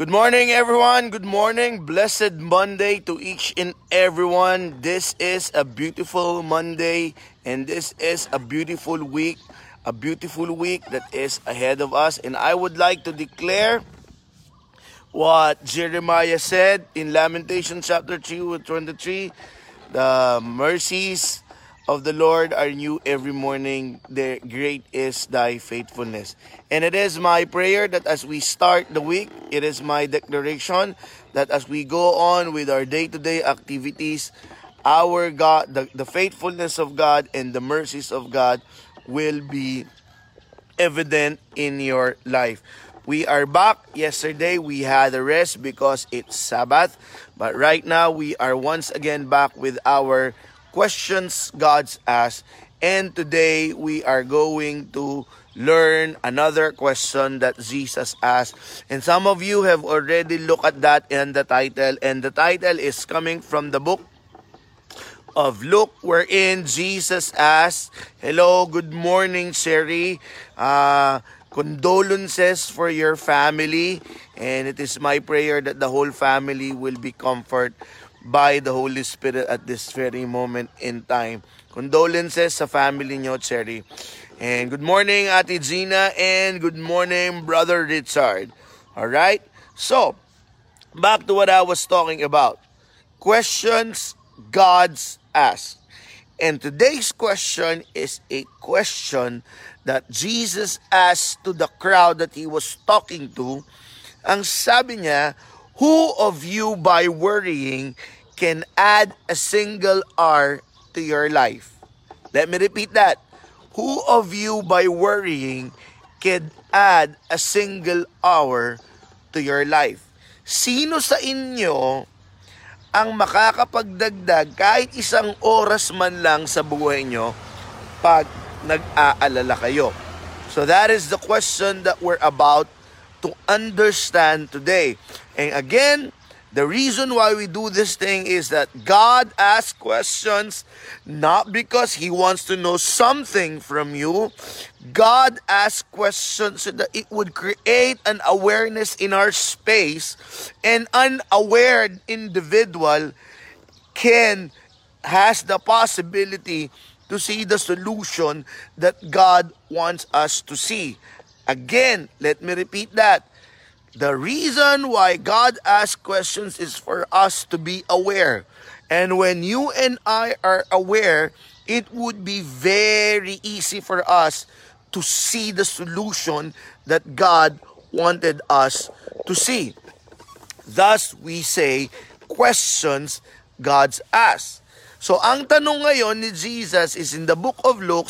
Good morning, everyone. Good morning. Blessed Monday to each and everyone. This is a beautiful Monday, and this is a beautiful week. A beautiful week that is ahead of us. And I would like to declare what Jeremiah said in Lamentation chapter 2, 23 the mercies of the Lord are new every morning. The great is thy faithfulness. And it is my prayer that as we start the week, it is my declaration that as we go on with our day-to-day activities, our God, the, the faithfulness of God and the mercies of God will be evident in your life. We are back. Yesterday we had a rest because it's Sabbath. But right now we are once again back with our questions God's asked. And today we are going to learn another question that Jesus asked. And some of you have already looked at that in the title. And the title is coming from the book of Luke wherein Jesus asked, Hello, good morning, Sherry. Uh, condolences for your family. And it is my prayer that the whole family will be comforted by the Holy Spirit at this very moment in time. Condolences sa family nyo, Cherry. And good morning, Ate Gina, and good morning, Brother Richard. Alright? So, back to what I was talking about. Questions God's asked. And today's question is a question that Jesus asked to the crowd that he was talking to. Ang sabi niya, Who of you by worrying can add a single hour to your life? Let me repeat that. Who of you by worrying can add a single hour to your life? Sino sa inyo ang makakapagdagdag kahit isang oras man lang sa buhay nyo pag nag-aalala kayo? So that is the question that we're about to understand today. And again, the reason why we do this thing is that God asks questions not because He wants to know something from you. God asks questions so that it would create an awareness in our space. An unaware individual can has the possibility to see the solution that God wants us to see. Again, let me repeat that. The reason why God asks questions is for us to be aware. And when you and I are aware, it would be very easy for us to see the solution that God wanted us to see. Thus, we say, questions God's asks. So, ang tanong ngayon ni Jesus is in the book of Luke,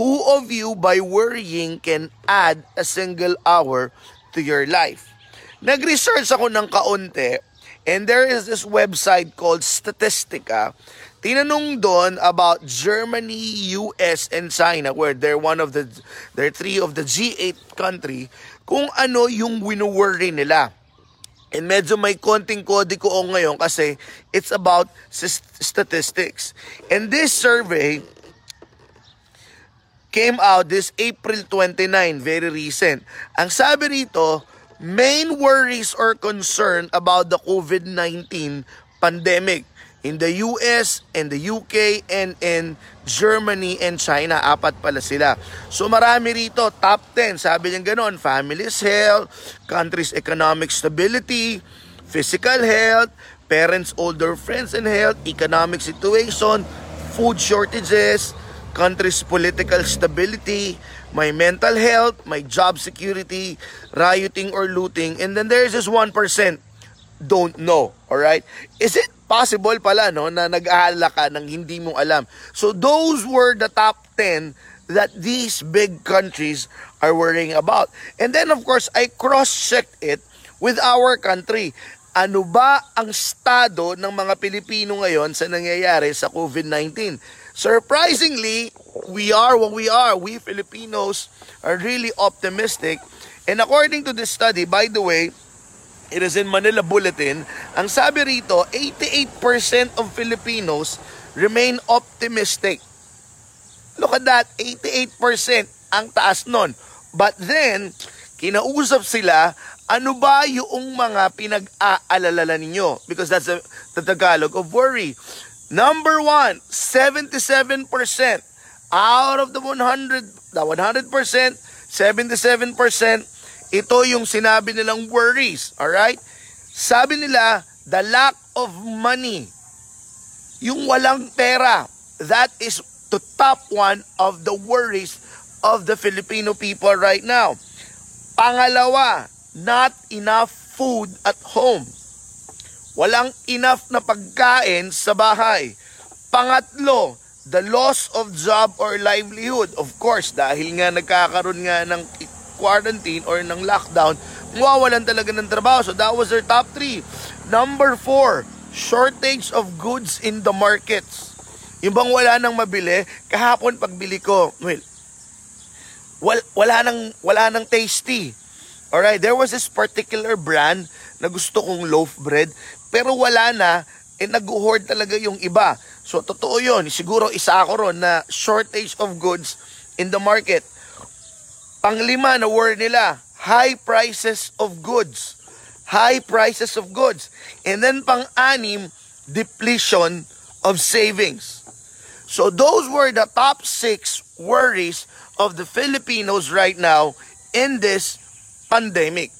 Who of you by worrying can add a single hour to your life? Nag-research ako ng kaunti and there is this website called Statistica. Tinanong doon about Germany, US, and China where they're one of the, they're three of the G8 country kung ano yung wino-worry nila. And medyo may konting kodi ko ngayon kasi it's about statistics. And this survey came out this April 29, very recent. Ang sabi rito, main worries or concern about the COVID-19 pandemic in the US, in the UK, and in Germany and China. Apat pala sila. So marami rito, top 10. Sabi niya ganon, family's health, country's economic stability, physical health, parents, older friends and health, economic situation, food shortages, country's political stability, my mental health, my job security, rioting or looting, and then there's this 1% don't know, alright? Is it possible pala, no, na nag-aalala ka ng hindi mo alam? So those were the top 10 that these big countries are worrying about. And then of course, I cross-checked it with our country. Ano ba ang estado ng mga Pilipino ngayon sa nangyayari sa COVID-19? Surprisingly, we are what we are. We Filipinos are really optimistic. And according to this study, by the way, it is in Manila Bulletin, ang sabi rito, 88% of Filipinos remain optimistic. Look at that, 88% ang taas nun. But then, kinausap sila Ano ba yung mga pinag-aalala ninyo? Because that's the, the Tagalog of worry. Number one, 77% out of the 100, the 100%, 77%, ito yung sinabi nilang worries. Alright? Sabi nila, the lack of money. Yung walang pera. That is the top one of the worries of the Filipino people right now. Pangalawa, not enough food at home. Walang enough na pagkain sa bahay. Pangatlo, the loss of job or livelihood. Of course, dahil nga nagkakaroon nga ng quarantine or ng lockdown, mawawalan talaga ng trabaho. So that was their top three. Number four, shortage of goods in the markets. Yung bang wala nang mabili, kahapon pagbili ko, well, wal, wala nang wala nang tasty. Alright, there was this particular brand na gusto kong loaf bread, pero wala na, eh nag-hoard talaga yung iba. So, totoo yun. Siguro isa ako ron na shortage of goods in the market. Panglima na word nila, high prices of goods. High prices of goods. And then pang-anim, depletion of savings. So those were the top six worries of the Filipinos right now in this pandemic.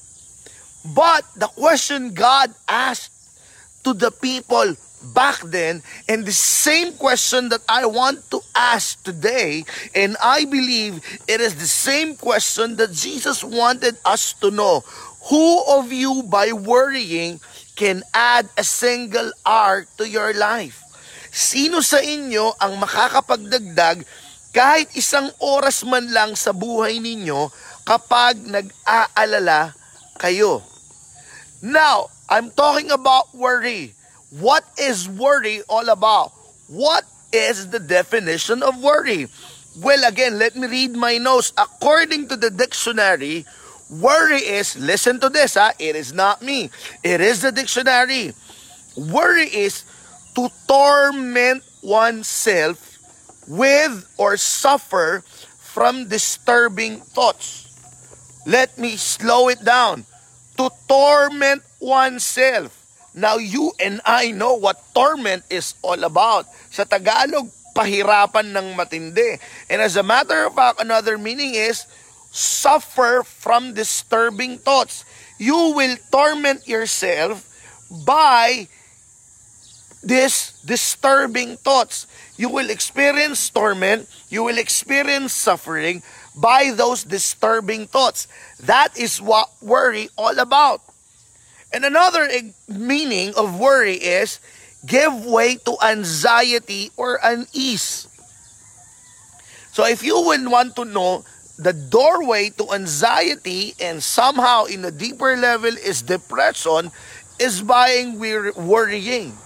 But the question God asked to the people back then, and the same question that I want to ask today, and I believe it is the same question that Jesus wanted us to know. Who of you, by worrying, can add a single hour to your life? Sino sa inyo ang makakapagdagdag kahit isang oras man lang sa buhay ninyo kapag nag-aalala kayo? Now, I'm talking about worry. What is worry all about? What is the definition of worry? Well, again, let me read my notes. According to the dictionary, worry is, listen to this, ha? it is not me. It is the dictionary. Worry is to torment oneself with or suffer from disturbing thoughts. Let me slow it down. To torment oneself. Now, you and I know what torment is all about. Sa Tagalog, pahirapan ng matindi. And as a matter of fact, another meaning is suffer from disturbing thoughts. You will torment yourself by these disturbing thoughts. You will experience torment, you will experience suffering by those disturbing thoughts. That is what worry all about. And another meaning of worry is give way to anxiety or unease. So if you would want to know the doorway to anxiety and somehow in a deeper level is depression is buying worrying.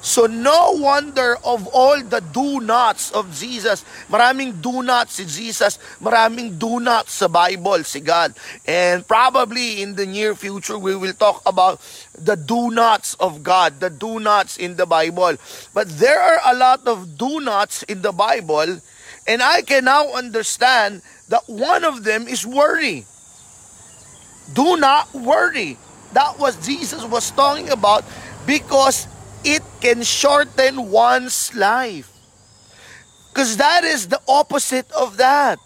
So no wonder of all the do nots of Jesus. Maraming do nots si Jesus. Maraming do nots sa Bible si God. And probably in the near future we will talk about the do nots of God, the do nots in the Bible. But there are a lot of do nots in the Bible and I can now understand that one of them is worry. Do not worry. That was Jesus was talking about because it can shorten one's life. Because that is the opposite of that.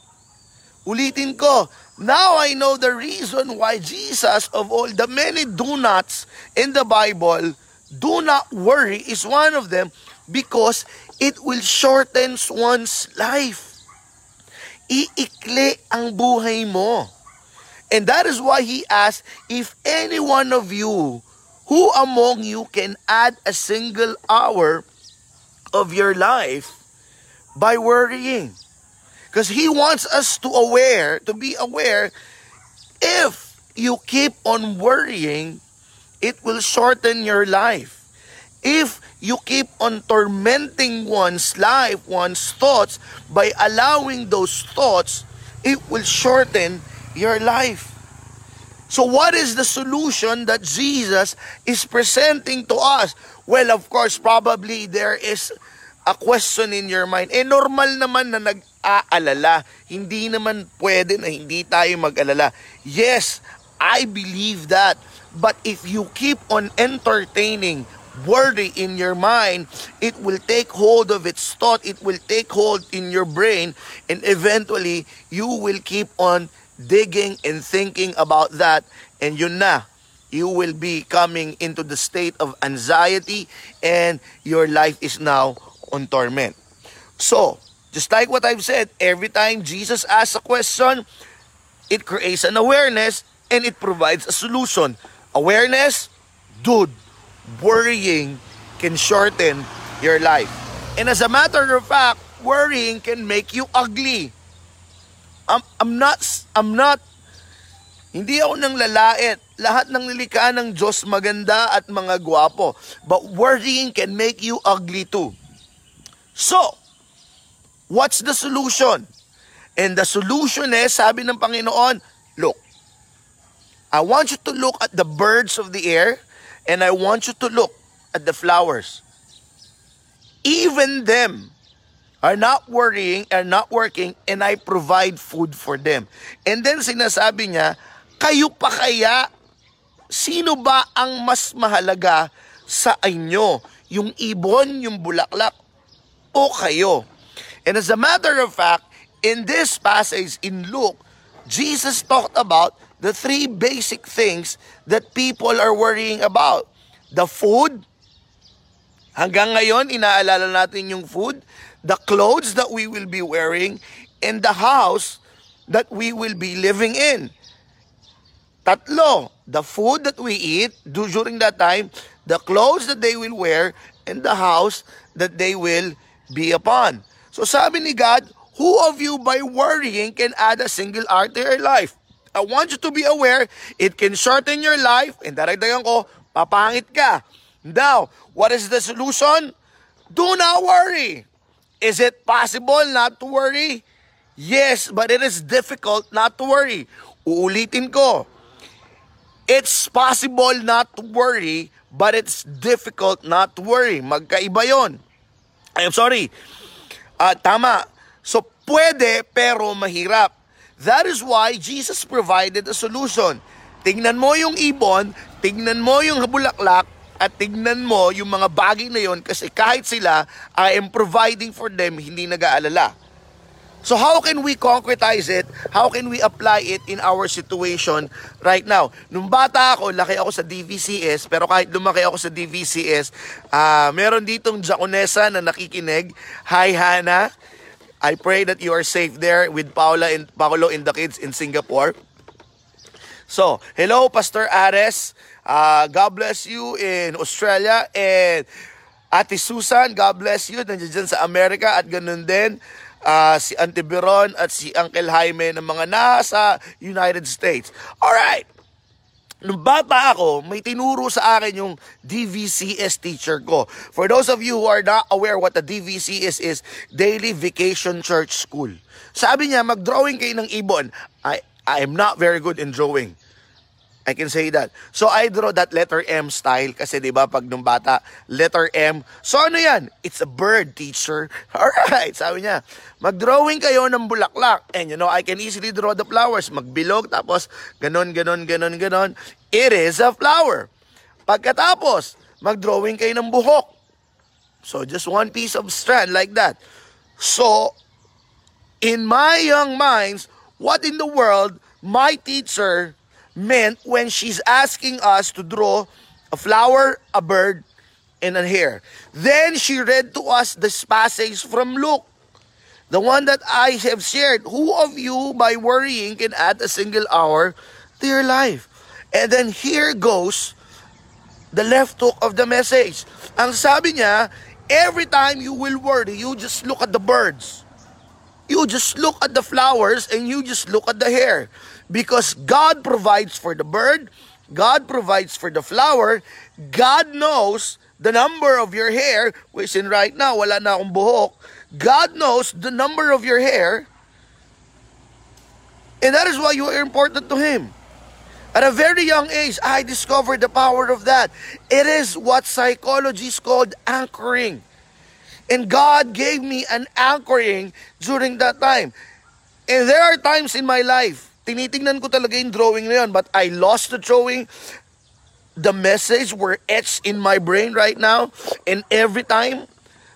Ulitin ko, now I know the reason why Jesus, of all the many do nots in the Bible, do not worry is one of them because it will shorten one's life. Iikli ang buhay mo. And that is why he asked, if any one of you Who among you can add a single hour of your life by worrying? Because he wants us to aware, to be aware, if you keep on worrying, it will shorten your life. If you keep on tormenting one's life, one's thoughts, by allowing those thoughts, it will shorten your life. So what is the solution that Jesus is presenting to us? Well, of course, probably there is a question in your mind. Eh, normal naman na nag-aalala. Hindi naman pwede na hindi tayo mag-alala. Yes, I believe that. But if you keep on entertaining worry in your mind, it will take hold of its thought, it will take hold in your brain, and eventually you will keep on digging and thinking about that, and yun na, you will be coming into the state of anxiety, and your life is now on torment. So, just like what I've said, every time Jesus asks a question, it creates an awareness and it provides a solution. Awareness, dude, worrying can shorten your life. And as a matter of fact, worrying can make you ugly. I'm, I'm not, I'm not, hindi ako nang lalait. Lahat ng nilikha ng Diyos maganda at mga gwapo. But worrying can make you ugly too. So, what's the solution? And the solution is, sabi ng Panginoon, look, I want you to look at the birds of the air and I want you to look at the flowers. Even them are not worrying, are not working, and I provide food for them. And then sinasabi niya, kayo pa kaya, sino ba ang mas mahalaga sa inyo? Yung ibon, yung bulaklak, o kayo? And as a matter of fact, in this passage in Luke, Jesus talked about the three basic things that people are worrying about. The food, hanggang ngayon, inaalala natin yung food, the clothes that we will be wearing, and the house that we will be living in. Tatlo, the food that we eat during that time, the clothes that they will wear, and the house that they will be upon. So sabi ni God, who of you by worrying can add a single hour to your life? I want you to be aware, it can shorten your life, and daragdagan ko, papangit ka. Now, what is the solution? Do not worry. Is it possible not to worry? Yes, but it is difficult not to worry. Uulitin ko. It's possible not to worry, but it's difficult not to worry. Magkaiba yon. I'm sorry. Uh, tama. So, pwede pero mahirap. That is why Jesus provided a solution. Tingnan mo yung ibon, tingnan mo yung bulaklak, at tingnan mo yung mga bagay na yon kasi kahit sila, I am providing for them, hindi nag-aalala. So how can we concretize it? How can we apply it in our situation right now? Nung bata ako, laki ako sa DVCS, pero kahit lumaki ako sa DVCS, uh, meron ditong Jaconesa na nakikinig. Hi, Hannah. I pray that you are safe there with Paula and Paolo and the kids in Singapore. So, hello Pastor Ares. Uh, God bless you in Australia and Ate Susan, God bless you. Nandiyan dyan sa Amerika at ganun din uh, si Auntie Biron at si Uncle Jaime ng mga nasa United States. Alright, Nung bata ako, may tinuro sa akin yung DVCS teacher ko. For those of you who are not aware what the DVCS is, Daily Vacation Church School. Sabi niya, mag-drawing kayo ng ibon. I, I am not very good in drawing. I can say that. So I draw that letter M style kasi 'di ba pag nung bata, letter M. So ano 'yan? It's a bird, teacher. All right, sabi niya. Mag-drawing kayo ng bulaklak. And you know, I can easily draw the flowers. Magbilog tapos ganon ganon ganon ganon. It is a flower. Pagkatapos, mag-drawing kayo ng buhok. So just one piece of strand like that. So in my young minds, what in the world my teacher meant when she's asking us to draw a flower, a bird, and a hare. Then she read to us this passage from Luke, the one that I have shared. Who of you, by worrying, can add a single hour to your life? And then here goes the left hook of the message. Ang sabi niya, every time you will worry, you just look at the birds. You just look at the flowers and you just look at the hair. Because God provides for the bird, God provides for the flower, God knows the number of your hair, which in right now, wala na akong buhok. God knows the number of your hair, and that is why you are important to Him. At a very young age, I discovered the power of that. It is what psychology is called anchoring. And God gave me an anchoring during that time. And there are times in my life tinitingnan ko talaga yung drawing na yun, but I lost the drawing. The message were etched in my brain right now, and every time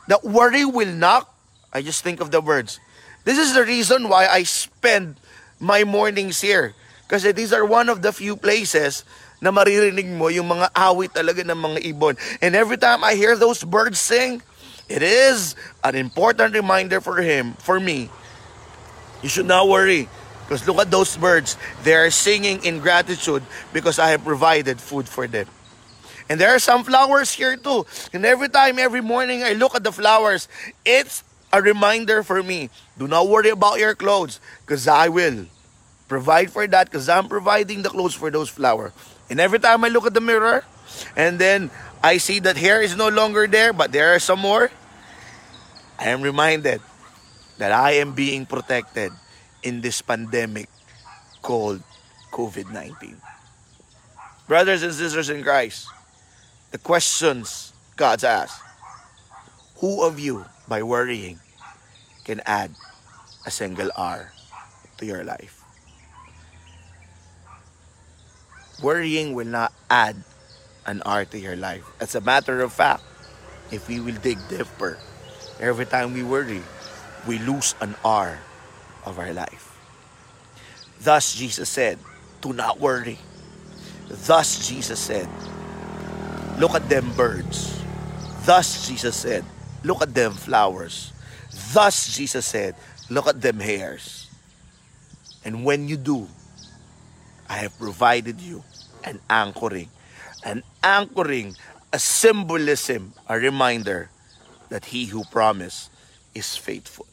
that worry will knock, I just think of the words. This is the reason why I spend my mornings here. Kasi these are one of the few places na maririnig mo yung mga awit talaga ng mga ibon. And every time I hear those birds sing, it is an important reminder for him, for me. You should not worry. Because look at those birds. They are singing in gratitude because I have provided food for them. And there are some flowers here too. And every time, every morning, I look at the flowers, it's a reminder for me. Do not worry about your clothes because I will provide for that because I'm providing the clothes for those flowers. And every time I look at the mirror and then I see that hair is no longer there, but there are some more, I am reminded that I am being protected in this pandemic called COVID 19. Brothers and sisters in Christ, the questions God's asked Who of you, by worrying, can add a single R to your life? Worrying will not add an R to your life. As a matter of fact, if we will dig deeper, every time we worry, we lose an R of our life. Thus, Jesus said, Do not worry. Thus, Jesus said, Look at them birds. Thus, Jesus said, Look at them flowers. Thus, Jesus said, Look at them hairs. And when you do, I have provided you an anchoring. An anchoring, a symbolism, a reminder that he who promised is faithful.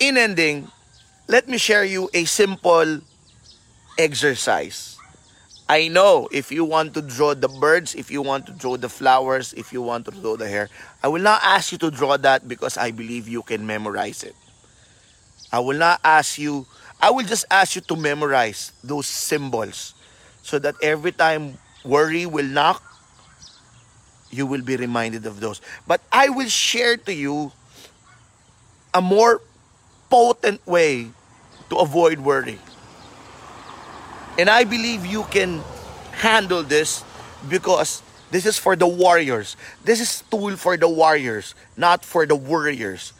In ending, let me share you a simple exercise. I know if you want to draw the birds, if you want to draw the flowers, if you want to draw the hair, I will not ask you to draw that because I believe you can memorize it. I will not ask you I will just ask you to memorize those symbols so that every time worry will knock, you will be reminded of those. But I will share to you a more potent way to avoid worry. And I believe you can handle this because this is for the warriors. This is tool for the warriors, not for the warriors.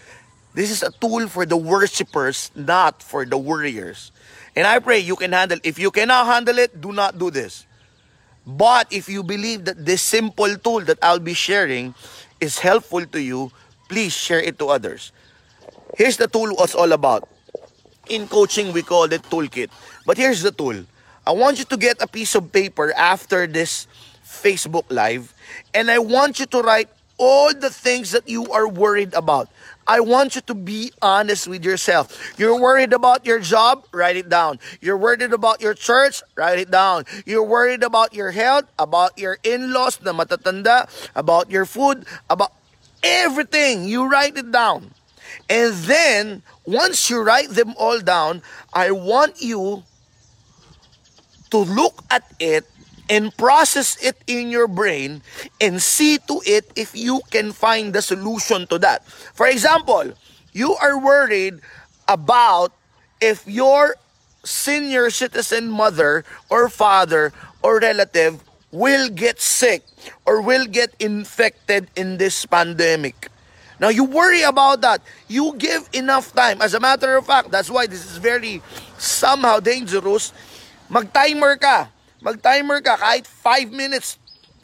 This is a tool for the worshipers, not for the warriors. And I pray you can handle. If you cannot handle it, do not do this. But if you believe that this simple tool that I'll be sharing is helpful to you, please share it to others. Here's the tool what's all about. In coaching, we call it toolkit. But here's the tool. I want you to get a piece of paper after this Facebook Live, and I want you to write all the things that you are worried about. I want you to be honest with yourself. You're worried about your job? Write it down. You're worried about your church? Write it down. You're worried about your health, about your in-laws na matatanda, about your food, about everything. You write it down. And then, once you write them all down, I want you to look at it and process it in your brain and see to it if you can find the solution to that. For example, you are worried about if your senior citizen mother or father or relative will get sick or will get infected in this pandemic. Now you worry about that. You give enough time. As a matter of fact, that's why this is very somehow dangerous. Mag-timer ka Mag-timer ka kahit 5 minutes.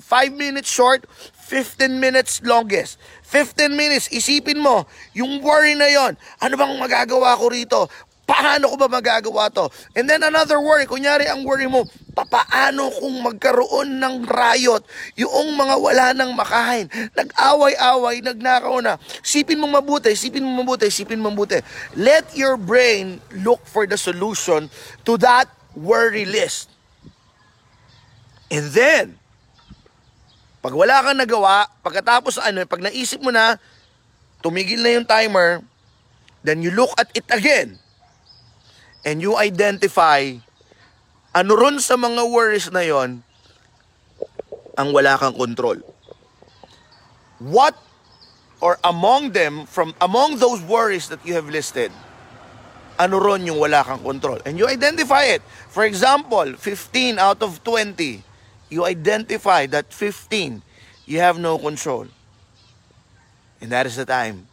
5 minutes short, 15 minutes longest. 15 minutes, isipin mo, yung worry na yon, ano bang magagawa ko rito? Paano ko ba magagawa to? And then another worry, kunyari ang worry mo, papaano kung magkaroon ng riot? Yung mga wala nang makain, nag-away-away, nagnakaw na. Sipin mo mabuti, sipin mo mabuti, sipin mo mabuti. Let your brain look for the solution to that worry list. And then, pag wala kang nagawa, pagkatapos ano, pag naisip mo na, tumigil na yung timer, then you look at it again. And you identify ano ron sa mga worries na yon ang wala kang control. What or among them, from among those worries that you have listed, ano ron yung wala kang control. And you identify it. For example, 15 out of 20, you identify that 15, you have no control. And that is the time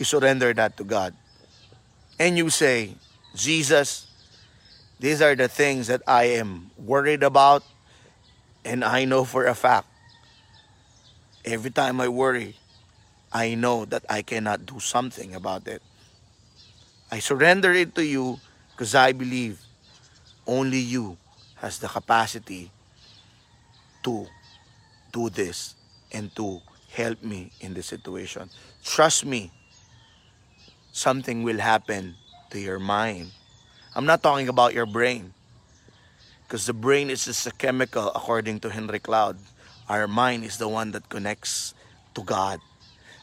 you surrender that to God. And you say, Jesus, these are the things that I am worried about. And I know for a fact, every time I worry, I know that I cannot do something about it. I surrender it to you because I believe only you has the capacity to do this and to help me in this situation. Trust me, something will happen to your mind. I'm not talking about your brain. Because the brain is just a chemical, according to Henry Cloud. Our mind is the one that connects to God.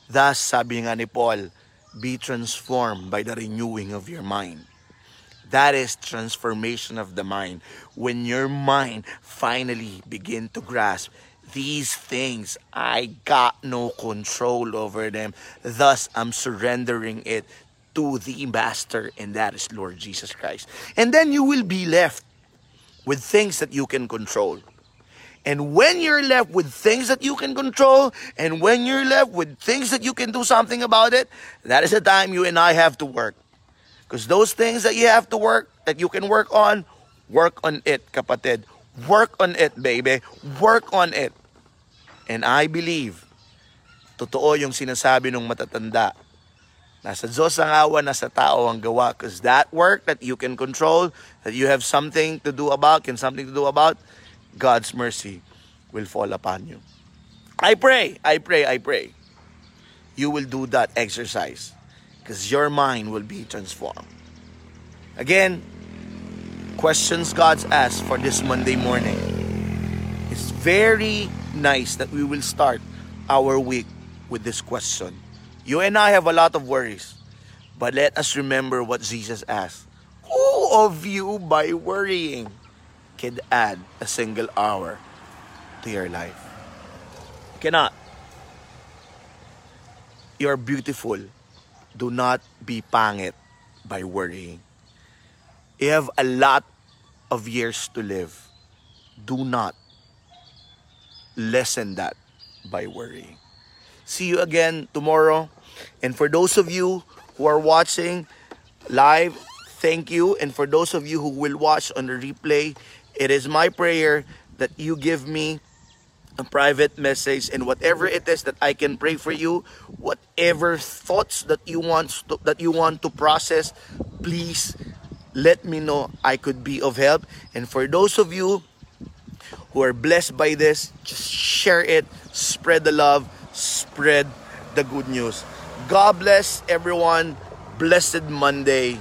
Thus, sabi nga ni Paul, be transformed by the renewing of your mind. That is transformation of the mind. When your mind finally begin to grasp these things, I got no control over them. Thus, I'm surrendering it to the Master, and that is Lord Jesus Christ. And then you will be left with things that you can control. And when you're left with things that you can control, and when you're left with things that you can do something about it, that is the time you and I have to work. Because those things that you have to work, that you can work on, work on it, kapatid. Work on it, baby. Work on it. And I believe, totoo yung sinasabi ng matatanda. Nasa Diyos ang awa, nasa tao ang gawa. Because that work that you can control, that you have something to do about, can something to do about, God's mercy will fall upon you. I pray, I pray, I pray. You will do that exercise because your mind will be transformed. Again, questions God's asked for this Monday morning. It's very nice that we will start our week with this question. You and I have a lot of worries, but let us remember what Jesus asked. Who of you by worrying can add a single hour to your life. You cannot. You're beautiful. Do not be pangit by worrying. You have a lot of years to live. Do not lessen that by worrying. See you again tomorrow. And for those of you who are watching live, thank you. And for those of you who will watch on the replay, it is my prayer that you give me a private message and whatever it is that I can pray for you, whatever thoughts that you want to, that you want to process, please let me know I could be of help. And for those of you who are blessed by this, just share it, spread the love, spread the good news. God bless everyone. Blessed Monday.